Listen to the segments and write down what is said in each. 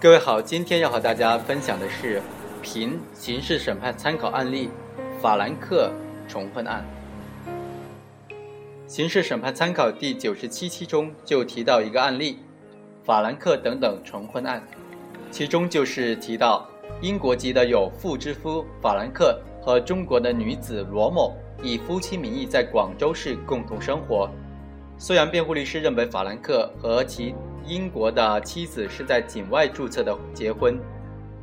各位好今天要和大家分享的是评刑事审判参考案例法兰克重婚案。刑事审判参考第九十七期中就提到一个案例法兰克等等重婚案。其中就是提到英国籍的有妇之夫法兰克和中国的女子罗某以夫妻名义在广州市共同生活。虽然辩护律师认为法兰克和其英国的妻子是在境外注册的结婚，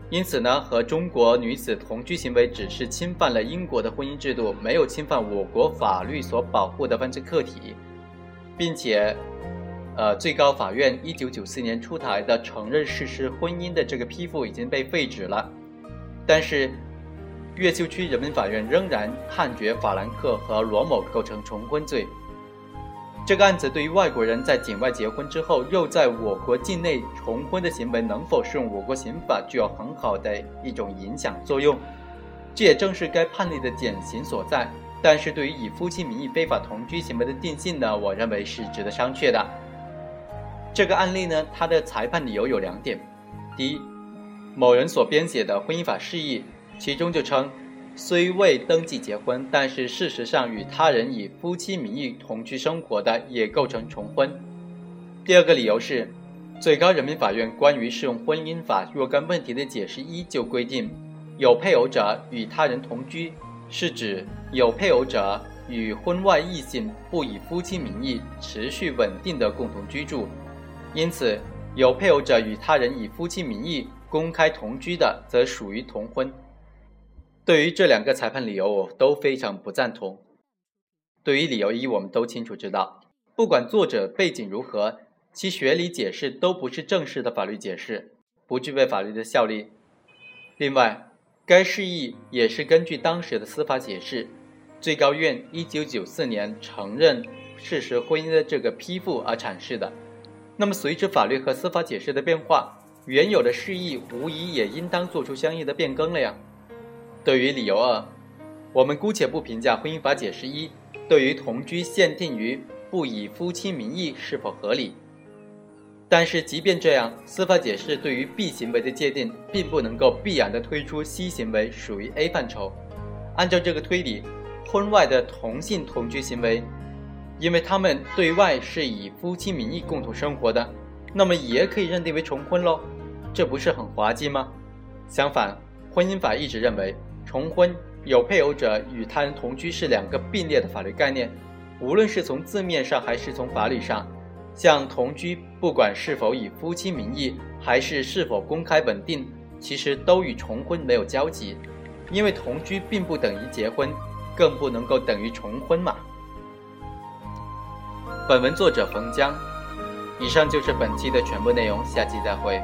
因此呢，和中国女子同居行为只是侵犯了英国的婚姻制度，没有侵犯我国法律所保护的犯罪客体，并且，呃，最高法院一九九四年出台的承认事实婚姻的这个批复已经被废止了，但是，越秀区人民法院仍然判决法兰克和罗某构成重婚罪。这个案子对于外国人在境外结婚之后又在我国境内重婚的行为能否适用我国刑法，具有很好的一种影响作用。这也正是该判例的典型所在。但是对于以夫妻名义非法同居行为的定性呢，我认为是值得商榷的。这个案例呢，它的裁判理由有两点：第一，某人所编写的婚姻法释义，其中就称。虽未登记结婚，但是事实上与他人以夫妻名义同居生活的，也构成重婚。第二个理由是，最高人民法院关于适用婚姻法若干问题的解释一就规定，有配偶者与他人同居，是指有配偶者与婚外异性不以夫妻名义持续稳定的共同居住，因此有配偶者与他人以夫妻名义公开同居的，则属于同婚。对于这两个裁判理由，我都非常不赞同。对于理由一，我们都清楚知道，不管作者背景如何，其学理解释都不是正式的法律解释，不具备法律的效力。另外，该释义也是根据当时的司法解释，最高院一九九四年承认事实婚姻的这个批复而阐释的。那么，随着法律和司法解释的变化，原有的释义无疑也应当做出相应的变更了呀。对于理由二，我们姑且不评价婚姻法解释一对于同居限定于不以夫妻名义是否合理。但是即便这样，司法解释对于 B 行为的界定，并不能够必然的推出 C 行为属于 A 范畴。按照这个推理，婚外的同性同居行为，因为他们对外是以夫妻名义共同生活的，那么也可以认定为重婚喽？这不是很滑稽吗？相反，婚姻法一直认为。重婚有配偶者与他人同居是两个并列的法律概念，无论是从字面上还是从法理上，像同居，不管是否以夫妻名义，还是是否公开稳定，其实都与重婚没有交集，因为同居并不等于结婚，更不能够等于重婚嘛。本文作者冯江，以上就是本期的全部内容，下期再会。